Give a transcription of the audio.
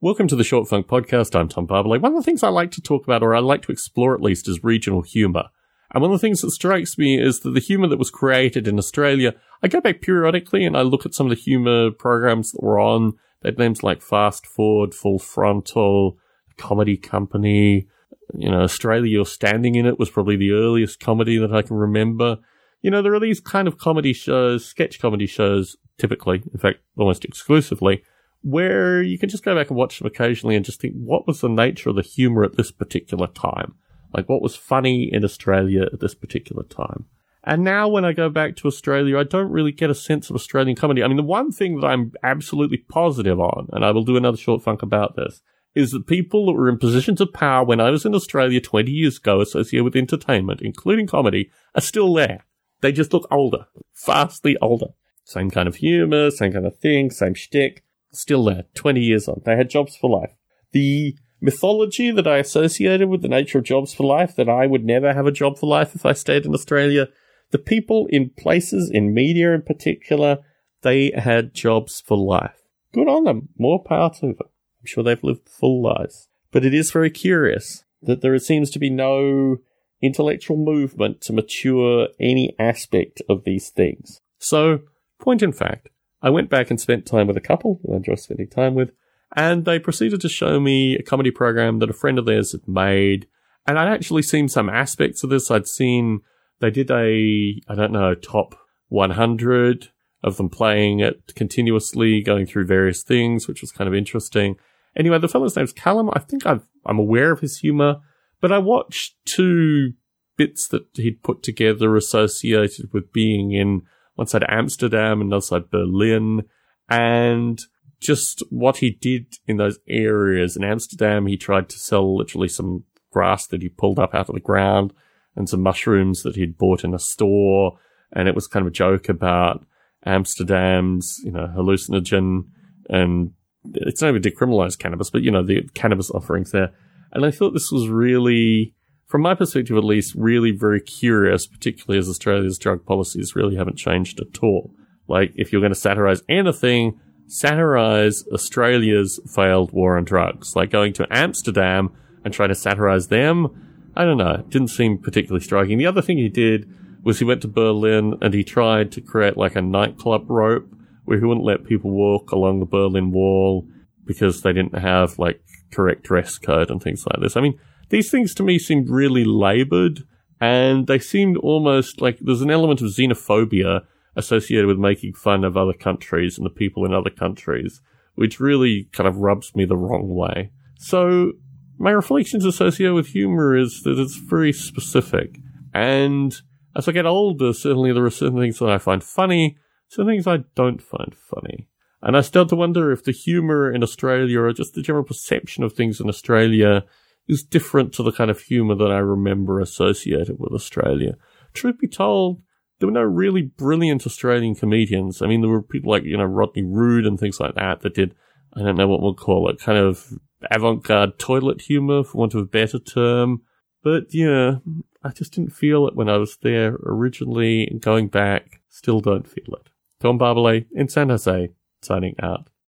Welcome to the Short Funk Podcast. I'm Tom Barbalet. One of the things I like to talk about, or I like to explore at least, is regional humour. And one of the things that strikes me is that the humour that was created in Australia, I go back periodically and I look at some of the humour programs that were on. They had names like Fast Forward, Full Frontal, Comedy Company. You know, Australia You're Standing in It was probably the earliest comedy that I can remember. You know, there are these kind of comedy shows, sketch comedy shows, typically, in fact, almost exclusively, where you can just go back and watch them occasionally and just think, what was the nature of the humor at this particular time? Like, what was funny in Australia at this particular time? And now when I go back to Australia, I don't really get a sense of Australian comedy. I mean, the one thing that I'm absolutely positive on, and I will do another short funk about this, is that people that were in positions of power when I was in Australia 20 years ago associated with entertainment, including comedy, are still there. They just look older, vastly older. Same kind of humor, same kind of thing, same shtick still there, 20 years on. They had jobs for life. The mythology that I associated with the nature of jobs for life, that I would never have a job for life if I stayed in Australia, the people in places, in media in particular, they had jobs for life. Good on them. More power to them. I'm sure they've lived full lives. But it is very curious that there seems to be no intellectual movement to mature any aspect of these things. So, point in fact, I went back and spent time with a couple who I enjoy spending time with, and they proceeded to show me a comedy program that a friend of theirs had made. And I'd actually seen some aspects of this. I'd seen they did a, I don't know, top 100 of them playing it continuously, going through various things, which was kind of interesting. Anyway, the fellow's name's Callum. I think i am aware of his humor, but I watched two bits that he'd put together associated with being in one side Amsterdam, another side Berlin, and just what he did in those areas. In Amsterdam, he tried to sell literally some grass that he pulled up out of the ground and some mushrooms that he'd bought in a store. And it was kind of a joke about Amsterdam's, you know, hallucinogen and it's not even decriminalized cannabis, but you know, the cannabis offerings there. And I thought this was really from my perspective at least, really very curious, particularly as Australia's drug policies really haven't changed at all. Like, if you're going to satirize anything, satirize Australia's failed war on drugs. Like going to Amsterdam and trying to satirize them, I don't know, didn't seem particularly striking. The other thing he did was he went to Berlin and he tried to create like a nightclub rope where he wouldn't let people walk along the Berlin Wall because they didn't have like correct dress code and things like this. I mean, these things to me seemed really labored and they seemed almost like there's an element of xenophobia associated with making fun of other countries and the people in other countries, which really kind of rubs me the wrong way. So my reflections associated with humor is that it's very specific. And as I get older, certainly there are certain things that I find funny, certain things I don't find funny. And I start to wonder if the humor in Australia or just the general perception of things in Australia is different to the kind of humour that I remember associated with Australia. Truth be told, there were no really brilliant Australian comedians. I mean, there were people like, you know, Rodney Rude and things like that that did, I don't know what we'll call it, kind of avant-garde toilet humour, for want of a better term. But yeah, I just didn't feel it when I was there originally, going back, still don't feel it. Tom Barbalet in San Jose, signing out.